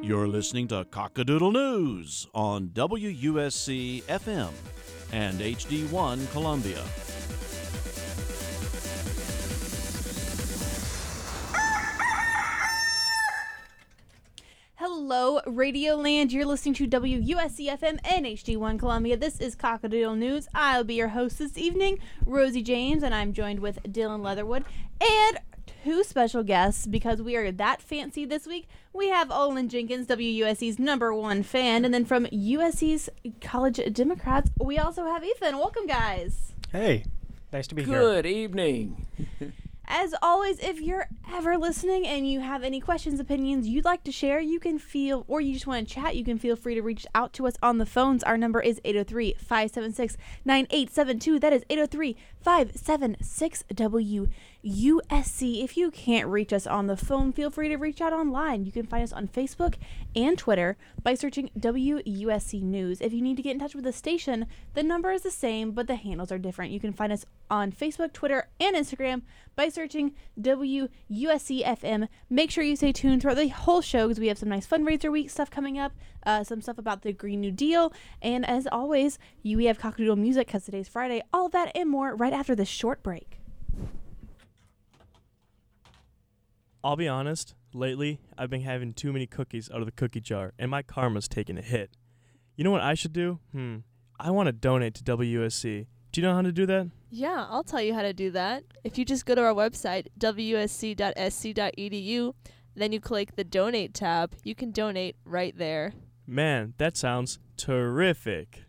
You're listening to Cockadoodle News on WUSC FM and HD1 Columbia. Hello, Radio Land. You're listening to WUSC FM and HD1 Columbia. This is Cockadoodle News. I'll be your host this evening, Rosie James, and I'm joined with Dylan Leatherwood and two special guests because we are that fancy this week. We have Olin Jenkins, WUSC's number one fan, and then from USC's College Democrats, we also have Ethan. Welcome, guys. Hey, nice to be here. Good evening. As always, if you're ever listening and you have any questions, opinions you'd like to share, you can feel, or you just want to chat, you can feel free to reach out to us on the phones. Our number is 803 576 9872. That is 803 576 WUSC. If you can't reach us on the phone, feel free to reach out online. You can find us on Facebook and Twitter by searching WUSC News. If you need to get in touch with the station, the number is the same, but the handles are different. You can find us on Facebook, Twitter, and Instagram by searching WUSCFM. Make sure you stay tuned throughout the whole show because we have some nice fundraiser week stuff coming up, uh, some stuff about the Green New Deal, and as always, you, we have cockadoodle music because today's Friday. All that and more right after this short break. I'll be honest, lately I've been having too many cookies out of the cookie jar and my karma's taking a hit. You know what I should do? Hmm. I want to donate to WSC. Do you know how to do that? Yeah, I'll tell you how to do that. If you just go to our website, wsc.sc.edu, then you click the donate tab, you can donate right there. Man, that sounds terrific.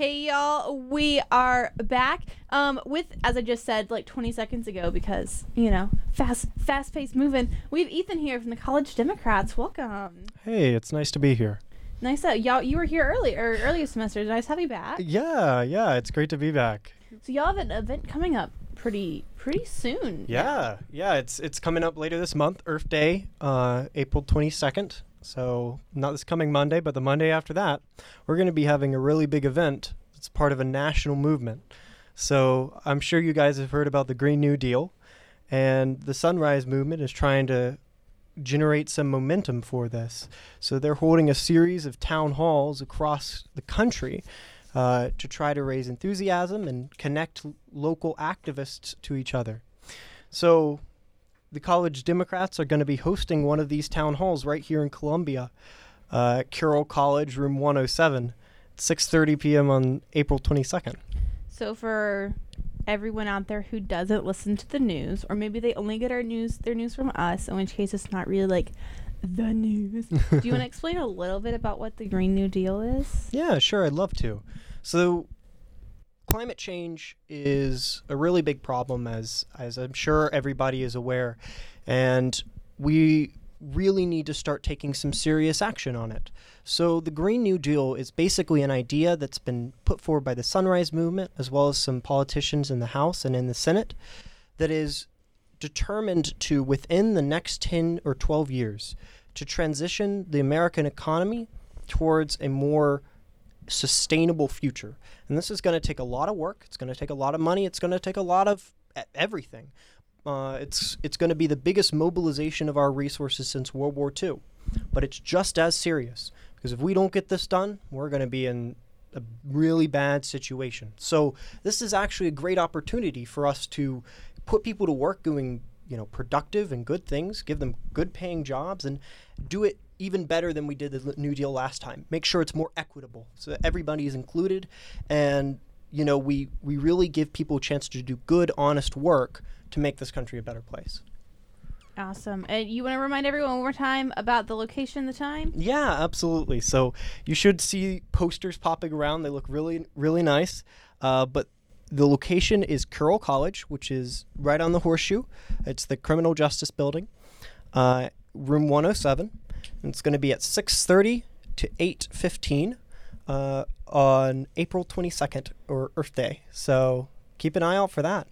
Hey y'all, we are back um, with, as I just said, like 20 seconds ago, because you know, fast, fast-paced moving. We have Ethan here from the College Democrats. Welcome. Hey, it's nice to be here. Nice that y'all. You were here earlier, earlier semester. Nice to have you back. Yeah, yeah, it's great to be back. So y'all have an event coming up pretty, pretty soon. Yeah, yeah, it's it's coming up later this month, Earth Day, uh, April 22nd. So not this coming Monday, but the Monday after that, we're going to be having a really big event. It's part of a national movement. So I'm sure you guys have heard about the Green New Deal, and the Sunrise Movement is trying to generate some momentum for this. So they're holding a series of town halls across the country uh, to try to raise enthusiasm and connect local activists to each other. So the college Democrats are going to be hosting one of these town halls right here in Columbia, uh, at Currell College, room 107, at 6:30 p.m. on April 22nd. So for everyone out there who doesn't listen to the news, or maybe they only get our news, their news from us, in which case it's not really like the news. Do you want to explain a little bit about what the Green New Deal is? Yeah, sure, I'd love to. So, climate change is a really big problem, as as I'm sure everybody is aware, and we really need to start taking some serious action on it. So, the Green New Deal is basically an idea that's been put forward by the Sunrise Movement, as well as some politicians in the House and in the Senate, that is determined to, within the next 10 or 12 years, to transition the American economy towards a more sustainable future. And this is going to take a lot of work. It's going to take a lot of money. It's going to take a lot of everything. Uh, it's it's going to be the biggest mobilization of our resources since World War II, but it's just as serious because if we don't get this done, we're going to be in a really bad situation. So this is actually a great opportunity for us to put people to work doing you know productive and good things, give them good paying jobs, and do it even better than we did the New Deal last time. Make sure it's more equitable so that everybody is included, and you know we we really give people a chance to do good, honest work to make this country a better place. Awesome. And you want to remind everyone one more time about the location, the time? Yeah, absolutely. So you should see posters popping around. They look really, really nice. Uh, but the location is Currell College, which is right on the Horseshoe. It's the Criminal Justice Building, uh, room 107. And it's going to be at 6:30 to 8:15 uh, on April 22nd or Earth Day. So keep an eye out for that.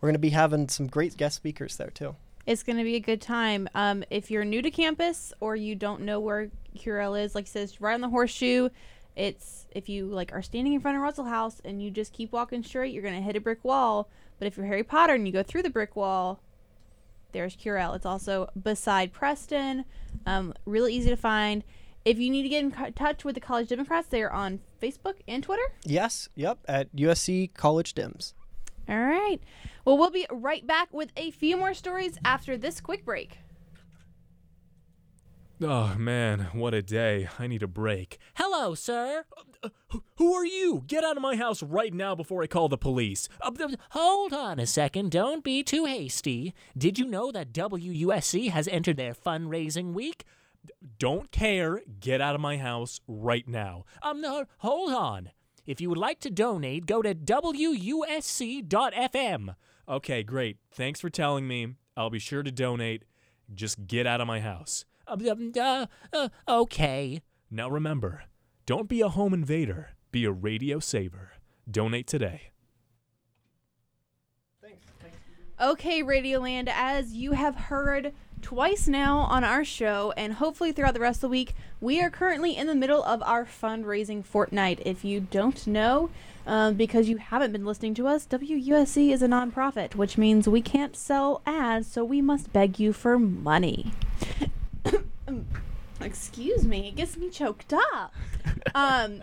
We're going to be having some great guest speakers there too. It's going to be a good time. Um, if you're new to campus or you don't know where Currell is, like it says, right on the horseshoe. It's if you like are standing in front of Russell House and you just keep walking straight, you're going to hit a brick wall. But if you're Harry Potter and you go through the brick wall, there's Currell. It's also beside Preston. Um, really easy to find. If you need to get in co- touch with the College Democrats, they are on Facebook and Twitter. Yes, yep, at USC College Dems. All right. Well, we'll be right back with a few more stories after this quick break. Oh man, what a day. I need a break. Hello, sir. Uh, who- are you? Get out of my house right now before I call the police. Uh, Hold on a second. Don't be too hasty. Did you know that WUSC has entered their fundraising week? don't care. Get out of my house right now. Um, no, hold on. If you would like to donate, go to WUSC.FM. Okay, great. Thanks for telling me. I'll be sure to donate. Just get out of my house. Uh, uh, okay. Now remember, don't be a home invader. Be a radio saver. Donate today. Okay, Radioland, as you have heard twice now on our show, and hopefully throughout the rest of the week, we are currently in the middle of our fundraising fortnight. If you don't know, um, because you haven't been listening to us, WUSC is a nonprofit, which means we can't sell ads, so we must beg you for money. Excuse me, it gets me choked up. um,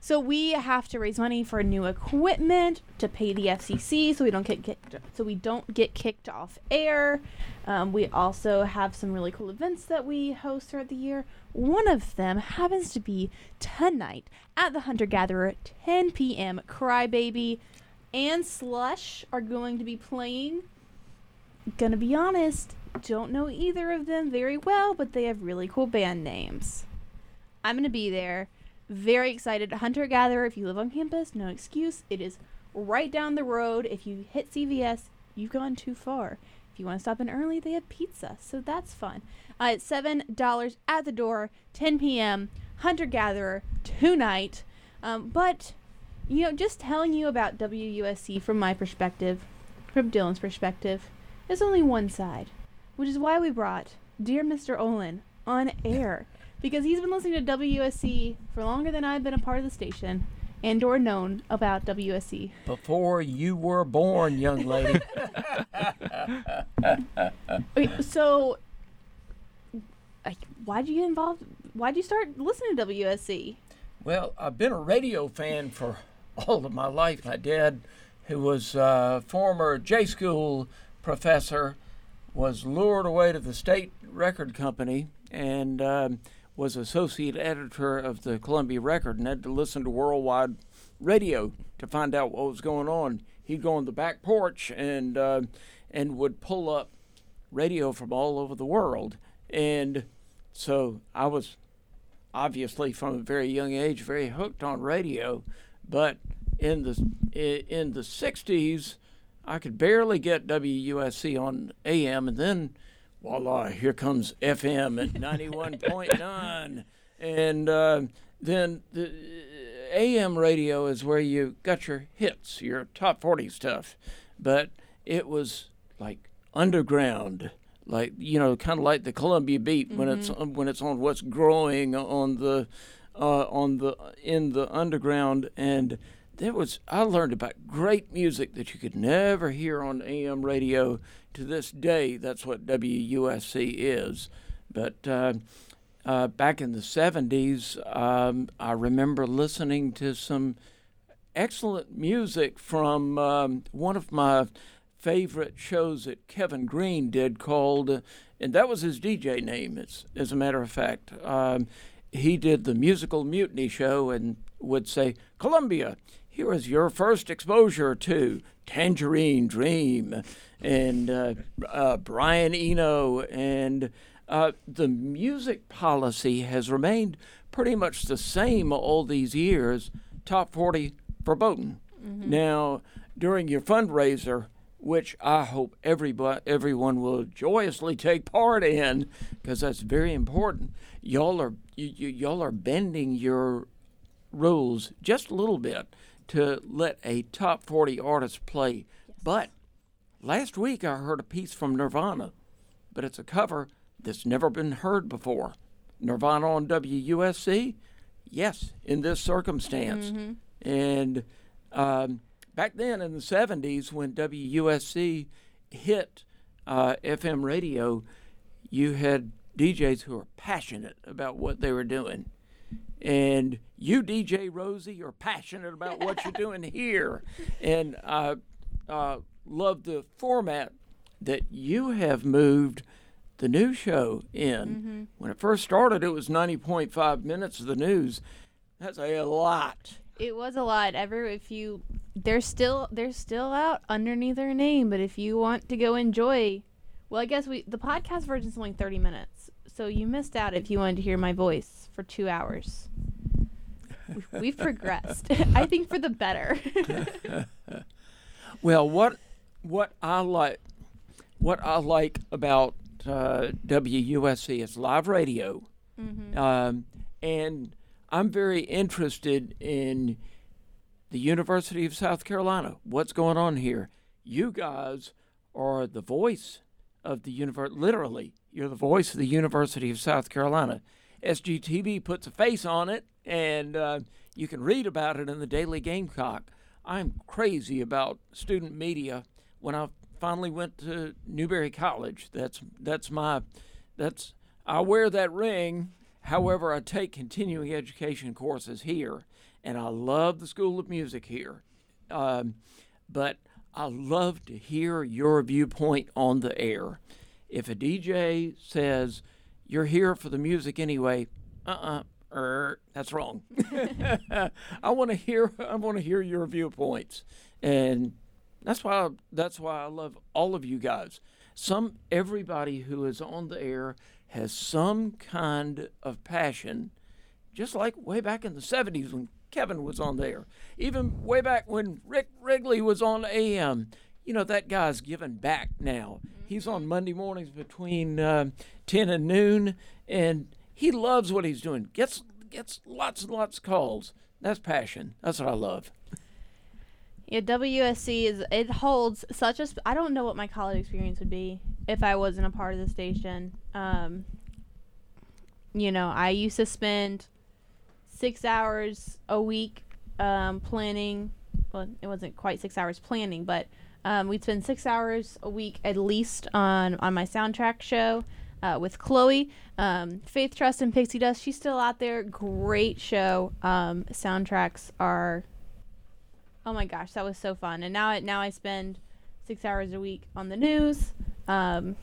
so we have to raise money for new equipment to pay the FCC, so we don't get kicked, so we don't get kicked off air. Um, we also have some really cool events that we host throughout the year. One of them happens to be tonight at the Hunter Gatherer, 10 p.m. Crybaby and Slush are going to be playing. Gonna be honest, don't know either of them very well, but they have really cool band names. I'm gonna be there. Very excited. Hunter Gatherer, if you live on campus, no excuse. It is right down the road. If you hit CVS, you've gone too far. If you want to stop in early, they have pizza, so that's fun. Uh, it's seven dollars at the door, 10 p.m. Hunter Gatherer tonight. Um, but you know, just telling you about WUSC from my perspective, from Dylan's perspective, is only one side, which is why we brought dear Mr. Olin on air because he's been listening to WSC for longer than I've been a part of the station and or known about WSC. Before you were born, young lady. Okay, so why'd you get involved? Why'd you start listening to WSC? well, I've been a radio fan for all of my life. My dad, who was a former J school professor, was lured away to the state record company and um, was associate editor of the Columbia Record and had to listen to worldwide radio to find out what was going on. He'd go on the back porch and uh, and would pull up radio from all over the world. And so I was obviously from a very young age very hooked on radio, but in the in the 60s I could barely get WUSC on AM and then voila here comes FM at 91.9 and uh, then the AM radio is where you got your hits, your top 40 stuff, but it was like underground, like you know, kind of like the Columbia Beat when it's when it's on what's growing on the uh, on the in the underground, and there was I learned about great music that you could never hear on AM radio. To this day, that's what WUSC is, but. Uh, uh, back in the 70s, um, I remember listening to some excellent music from um, one of my favorite shows that Kevin Green did called, uh, and that was his DJ name, as a matter of fact. Um, he did the Musical Mutiny Show and would say, Columbia, here is your first exposure to Tangerine Dream and uh, uh, Brian Eno. And uh, the music policy has remained pretty much the same all these years top 40 verboten. Now, during your fundraiser, which I hope everybody, everyone will joyously take part in, because that's very important. Y'all are you, you, y'all are bending your rules just a little bit to let a top 40 artist play. But last week I heard a piece from Nirvana, but it's a cover that's never been heard before. Nirvana on WUSC? Yes, in this circumstance. And um, back then in the 70s, when WUSC hit uh, FM radio, you had DJs who were passionate about what they were doing. And you, DJ Rosie, are passionate about what you're doing here. And I uh, love the format that you have moved the news show in. When it first started, it was 90.5 minutes of the news. That's a lot. It was a lot. Ever if you they're still they're still out underneath their name, but if you want to go enjoy well, I guess we the podcast version's only 30 minutes. So you missed out if you wanted to hear my voice for 2 hours. We- We've progressed. I think for the better. Well, what what I like what I like about uh, WUSC is live radio, um, and I'm very interested in the University of South Carolina. What's going on here? You guys are the voice of the university. Literally, you're the voice of the University of South Carolina. SGTV puts a face on it, and uh, you can read about it in the Daily Gamecock. I'm crazy about student media. When I finally went to Newberry College, that's that's my that's I wear that ring. However, I take continuing education courses here, and I love the School of Music here. Um, but I love to hear your viewpoint on the air. If a DJ says you're here for the music anyway, uh-uh, er, that's wrong. I want to hear I want to hear your viewpoints, and that's why that's why I love all of you guys. Some everybody who is on the air has some kind of passion, just like way back in the '70s when Kevin was on there, even way back when Rick Wrigley was on AM. You know that guy's giving back now. He's on Monday mornings between uh, 10 and noon, and he loves what he's doing. Gets gets lots and lots of calls. That's passion. That's what I love. Yeah, WSC is it holds such a. Sp- I don't know what my college experience would be if I wasn't a part of the station. Um, you know, I used to spend six hours a week um, planning. Well, it wasn't quite six hours planning, but um, we'd spend six hours a week at least on on my soundtrack show. Uh, with Chloe, um, Faith Trust and Pixie Dust. She's still out there. Great show. Um, soundtracks are Oh my gosh, that was so fun. And now now I spend six hours a week on the news, um,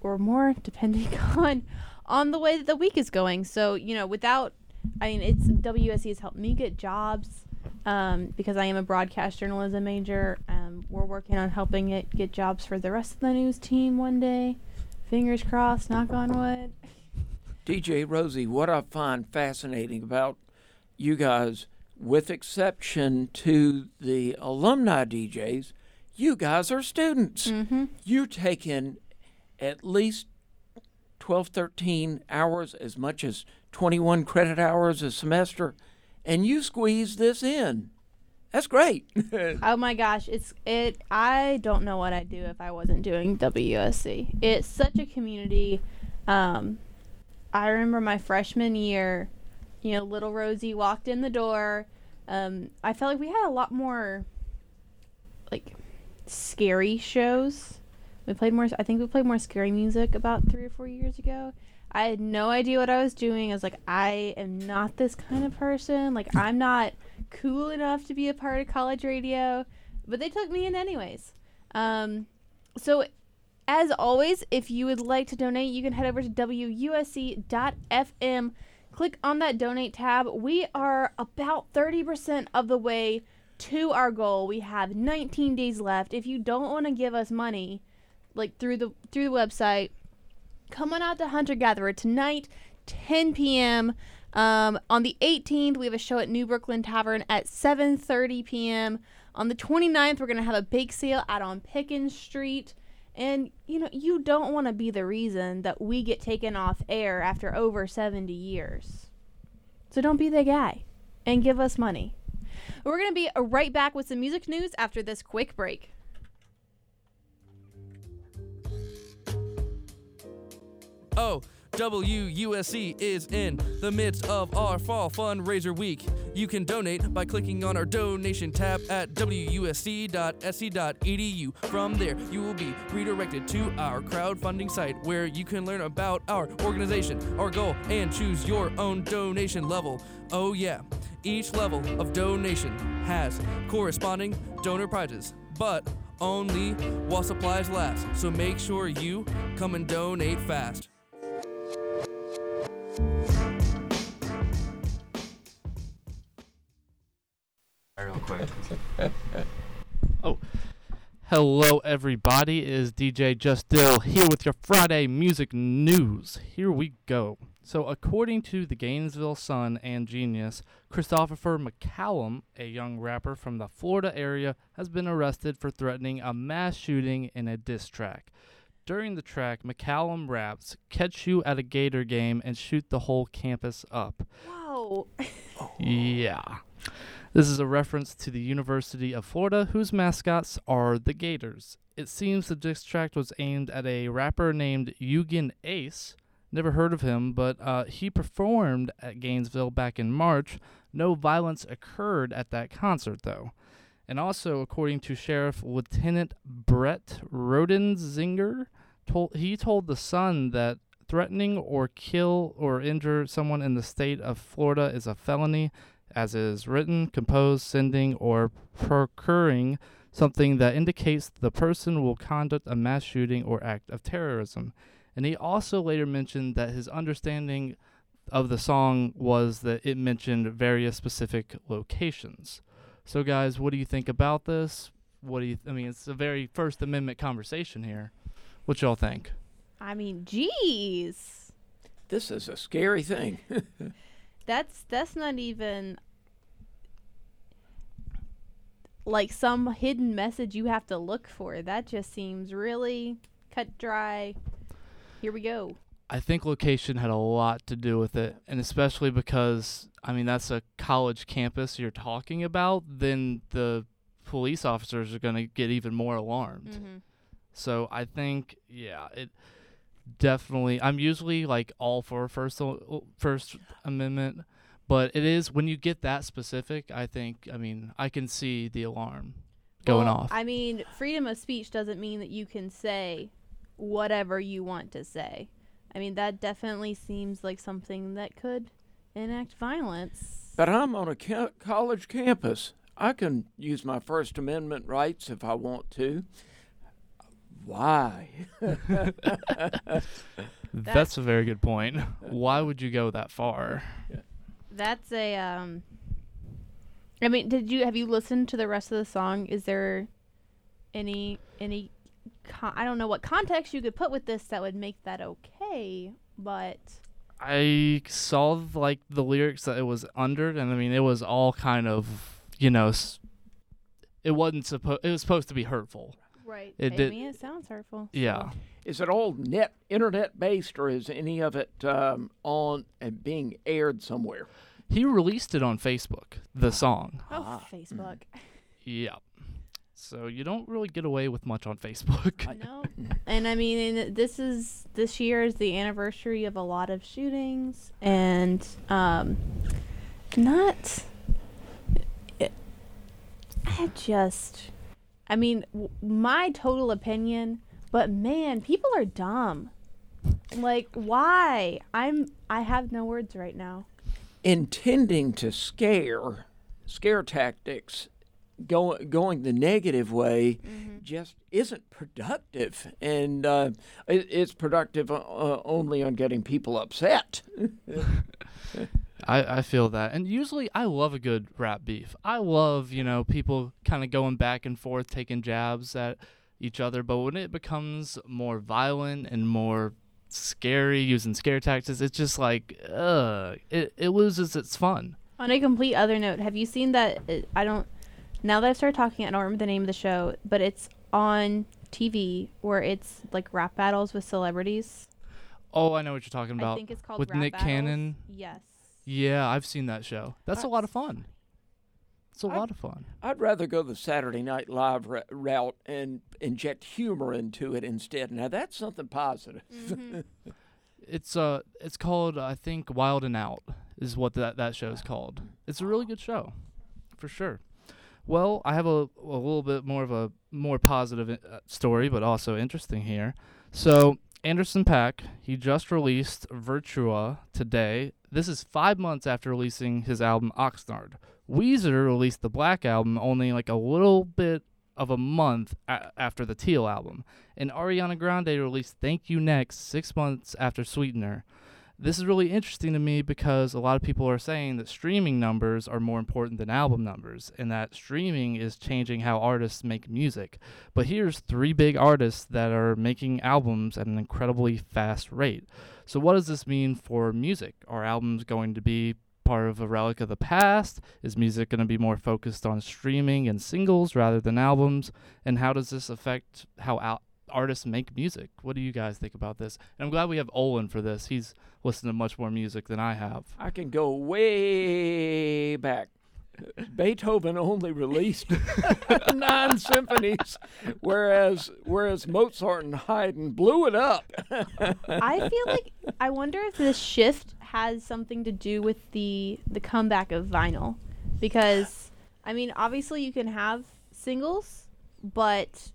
or more, depending on on the way that the week is going. So you know, without I mean, it's WSC has helped me get jobs um, because I am a broadcast journalism major. Um, we're working on helping it get jobs for the rest of the news team one day. Fingers crossed. Knock on wood. DJ Rosie, what I find fascinating about you guys, with exception to the alumni DJs, you guys are students. Mm-hmm. You take in at least 12, 13 hours, as much as 21 credit hours a semester, and you squeeze this in. That's great. Oh my gosh, it's it. I don't know what I'd do if I wasn't doing WSC. It's such a community. Um, I remember my freshman year. You know, little Rosie walked in the door. Um, I felt like we had a lot more, like, scary shows. We played more. I think we played more scary music about three or four years ago. I had no idea what I was doing. I was like, I am not this kind of person. Like, I'm not cool enough to be a part of college radio. But they took me in anyways. Um, so, as always, if you would like to donate, you can head over to WUSC.FM. Click on that donate tab. We are about 30% of the way to our goal. We have 19 days left. If you don't want to give us money, like through the through the website, come on out to Hunter Gatherer tonight, 10 p.m. Um, on the 18th, we have a show at New Brooklyn Tavern at 7:30 p.m. On the 29th, we're gonna have a bake sale out on Pickens Street. And you know, you don't want to be the reason that we get taken off air after over 70 years. So don't be the guy and give us money. We're going to be right back with some music news after this quick break. Oh, WUSC is in the midst of our fall fundraiser week. You can donate by clicking on our donation tab at wusc.sc.edu. From there, you will be redirected to our crowdfunding site where you can learn about our organization, our goal, and choose your own donation level. Oh, yeah. Each level of donation has corresponding donor prizes, but only while supplies last. So make sure you come and donate fast. Quick. Oh. Hello, everybody. It Is DJ Just Dill here with your Friday music news? Here we go. So, according to the Gainesville Sun and Genius, Christopher McCallum, a young rapper from the Florida area, has been arrested for threatening a mass shooting in a diss track. During the track, McCallum raps, "Catch you at a Gator game and shoot the whole campus up." Wow. Yeah. This is a reference to the University of Florida, whose mascots are the Gators. It seems the diss track was aimed at a rapper named Eugen Ace. Never heard of him, but uh, he performed at Gainesville back in March. No violence occurred at that concert, though. And also, according to Sheriff Lieutenant Brett Rodenzinger, told, he told The Sun that threatening or kill or injure someone in the state of Florida is a felony as is written, composed, sending, or procuring something that indicates the person will conduct a mass shooting or act of terrorism. And he also later mentioned that his understanding of the song was that it mentioned various specific locations. So, guys, what do you think about this? What do you? Th- I mean, it's a very First Amendment conversation here. What y'all think? I mean, geez. This is a scary thing. That's that's not even like some hidden message you have to look for. That just seems really cut dry. Here we go. I think location had a lot to do with it, and especially because I mean that's a college campus you're talking about, then the police officers are going to get even more alarmed. Mm-hmm. So I think yeah, it definitely I'm usually like all for first uh, first amendment, but it is when you get that specific, I think I mean, I can see the alarm going Well, off. I mean, freedom of speech doesn't mean that you can say whatever you want to say. I mean, that definitely seems like something that could enact violence. But I'm on a ca- college campus. I can use my First Amendment rights if I want to. Why? That's a very good point. Why would you go that far? That's a um I mean, did you have you listened to the rest of the song? Is there any any con- I don't know what context you could put with this that would make that okay, but I saw like the lyrics that it was under, and I mean it was all kind of you know, it wasn't supposed. It was supposed to be hurtful. Right. It I did- mean, it sounds hurtful. Yeah, Is it all net internet based, or is any of it um, on and being aired somewhere? he released it on Facebook. The song. Oh, Ah. Facebook. Yeah. So you don't really get away with much on Facebook. no. And I mean, and this is this year is the anniversary of a lot of shootings, and um, not. It, I just, I mean, w- my total opinion, but man, people are dumb. Like, why? I'm. I have no words right now. Intending to scare, scare tactics, go, going the negative way, just isn't productive, and uh, it, it's productive uh, only on getting people upset. I, I feel that. And usually I love a good rap beef. I love, you know, people kind of going back and forth, taking jabs at each other. But when it becomes more violent and more scary, using scare tactics, it's just like, ugh, it, it loses its fun. On a complete other note, have you seen that? uh, I don't. Now that I've started talking, I don't remember the name of the show, but it's on TV where it's like rap battles with celebrities. Oh, I know what you're talking about. I think it's called with Nick Battles. Cannon. Yes. Yeah, I've seen that show. That's a lot of fun. It's a I- lot of fun. I'd rather go the Saturday Night Live ra- route and inject humor into it instead. Now that's something positive. It's uh, it's called I think Wild 'N Out is what that that show is called. It's a really good show, for sure. Well, I have a a little bit more of a more positive uh, story, but also interesting here. So Anderson .Paak he just released Ventura today. This is five months after releasing his album Oxnard. Weezer released the Black album only like a little bit of a month a- after the Teal album, and Ariana Grande released Thank You Next six months after Sweetener. This is really interesting to me because a lot of people are saying that streaming numbers are more important than album numbers, and that streaming is changing how artists make music. But here's three big artists that are making albums at an incredibly fast rate. So, what does this mean for music? Are albums going to be part of a relic of the past? Is music going to be more focused on streaming and singles rather than albums? And how does this affect how al- artists make music? What do you guys think about this? And I'm glad we have Olin for this. He's listened to much more music than I have. I can go way back. Beethoven only released nine symphonies, whereas whereas Mozart and Haydn blew it up. I feel like I wonder if this shift has something to do with the the comeback of vinyl, because I mean, obviously you can have singles, but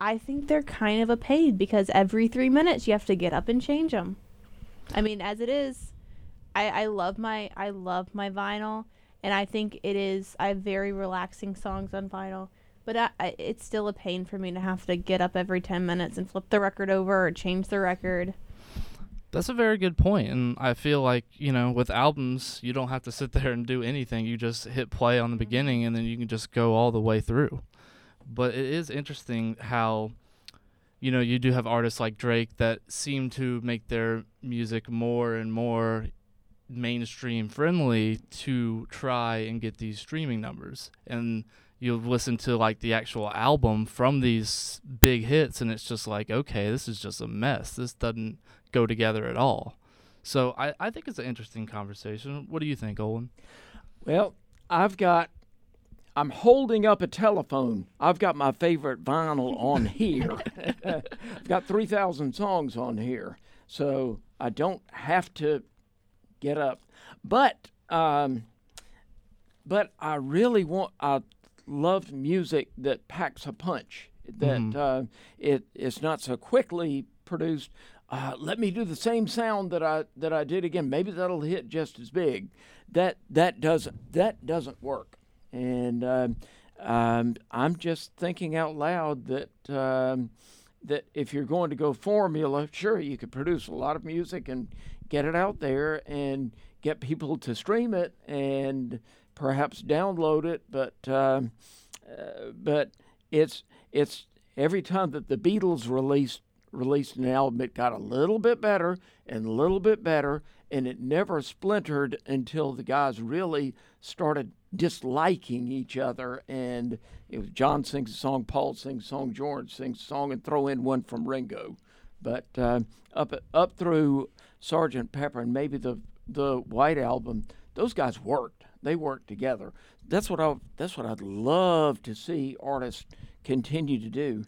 I think they're kind of a pain because every three minutes you have to get up and change them. I mean, as it is, I I love my I love my vinyl, and I think it is I have very relaxing songs on vinyl. But I, I, it's still a pain for me to have to get up every 10 minutes and flip the record over or change the record. That's a very good point, and I feel like you know, with albums, you don't have to sit there and do anything. You just hit play on the mm-hmm. beginning, and then you can just go all the way through. But it is interesting how, you know, you do have artists like Drake that seem to make their music more and more mainstream friendly to try and get these streaming numbers. And you'll listen to like the actual album from these big hits, and it's just like, okay, this is just a mess. This doesn't go together at all. So I, I think it's an interesting conversation. What do you think, Olin? Well, I've got. I'm holding up a telephone. I've got my favorite vinyl on here. I've got 3,000 songs on here, so I don't have to get up. But um, but I really want. I love music that packs a punch. That Mhm. uh, it it's not so quickly produced. Uh, let me do the same sound that I that I did again. Maybe that'll hit just as big. That that doesn't that doesn't work. And um, um, I'm just thinking out loud that um, that if you're going to go formula, sure you could produce a lot of music and get it out there and get people to stream it and perhaps download it. But um, uh, but it's it's every time that the Beatles released released an album, it got a little bit better and a little bit better, and it never splintered until the guys really started disliking each other. And it was John sings a song, Paul sings a song, George sings a song, and throw in one from Ringo. But uh, up up through Sergeant Pepper and maybe the the White Album, those guys worked. They worked together. That's what I that's what I'd love to see artists continue to do.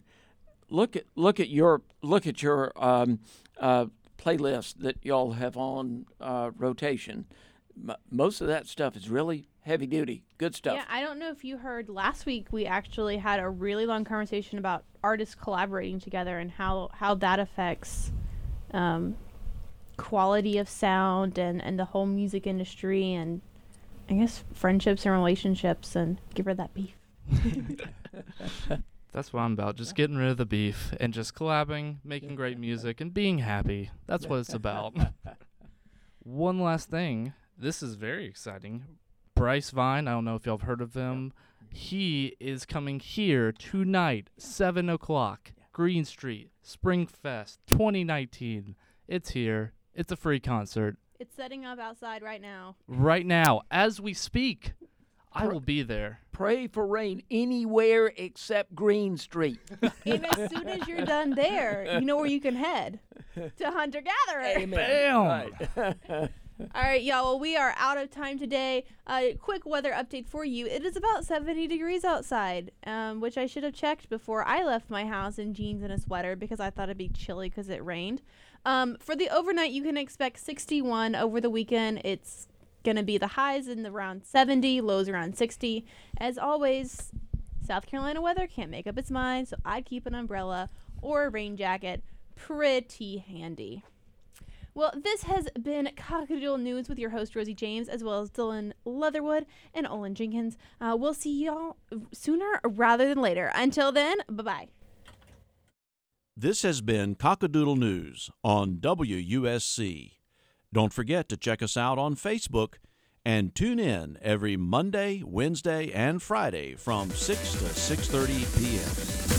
Look at look at your look at your um, uh, playlist that y'all have on uh, rotation. M- most of that stuff is really heavy duty, good stuff. Yeah, I don't know if you heard last week we actually had a really long conversation about artists collaborating together and how how that affects um, quality of sound and and the whole music industry and I guess friendships and relationships and give her that beef. That's what I'm about. Just getting rid of the beef and just collabing, making great music, and being happy. That's what it's about. One last thing. This is very exciting. Bryce Vine, I don't know if y'all have heard of him. He is coming here tonight, 7 o'clock, Green Street, Spring Fest 2019. It's here. It's a free concert. It's setting up outside right now. Right now, as we speak, I will be there. Pray for rain anywhere except Green Street. and as soon as you're done there, you know where you can head to hunter gatherer. Amen. Bam! Right. All right, y'all. Well, we are out of time today. Uh, quick weather update for you. It is about 70 degrees outside, um, which I should have checked before I left my house in jeans and a sweater because I thought it'd be chilly because it rained. Um, for the overnight, you can expect 61 over the weekend. It's going to be the highs in the around 70, lows around 60. As always, South Carolina weather can't make up its mind, so I'd keep an umbrella or a rain jacket pretty handy. Well, this has been Cockadoodle News with your host, Rosie James, as well as Dylan Leatherwood and Olin Jenkins. Uh, we'll see y'all sooner rather than later. Until then, bye bye. This has been Cockadoodle News on WUSC. Don't forget to check us out on Facebook and tune in every Monday, Wednesday, and Friday from 6 to 6:30 p.m.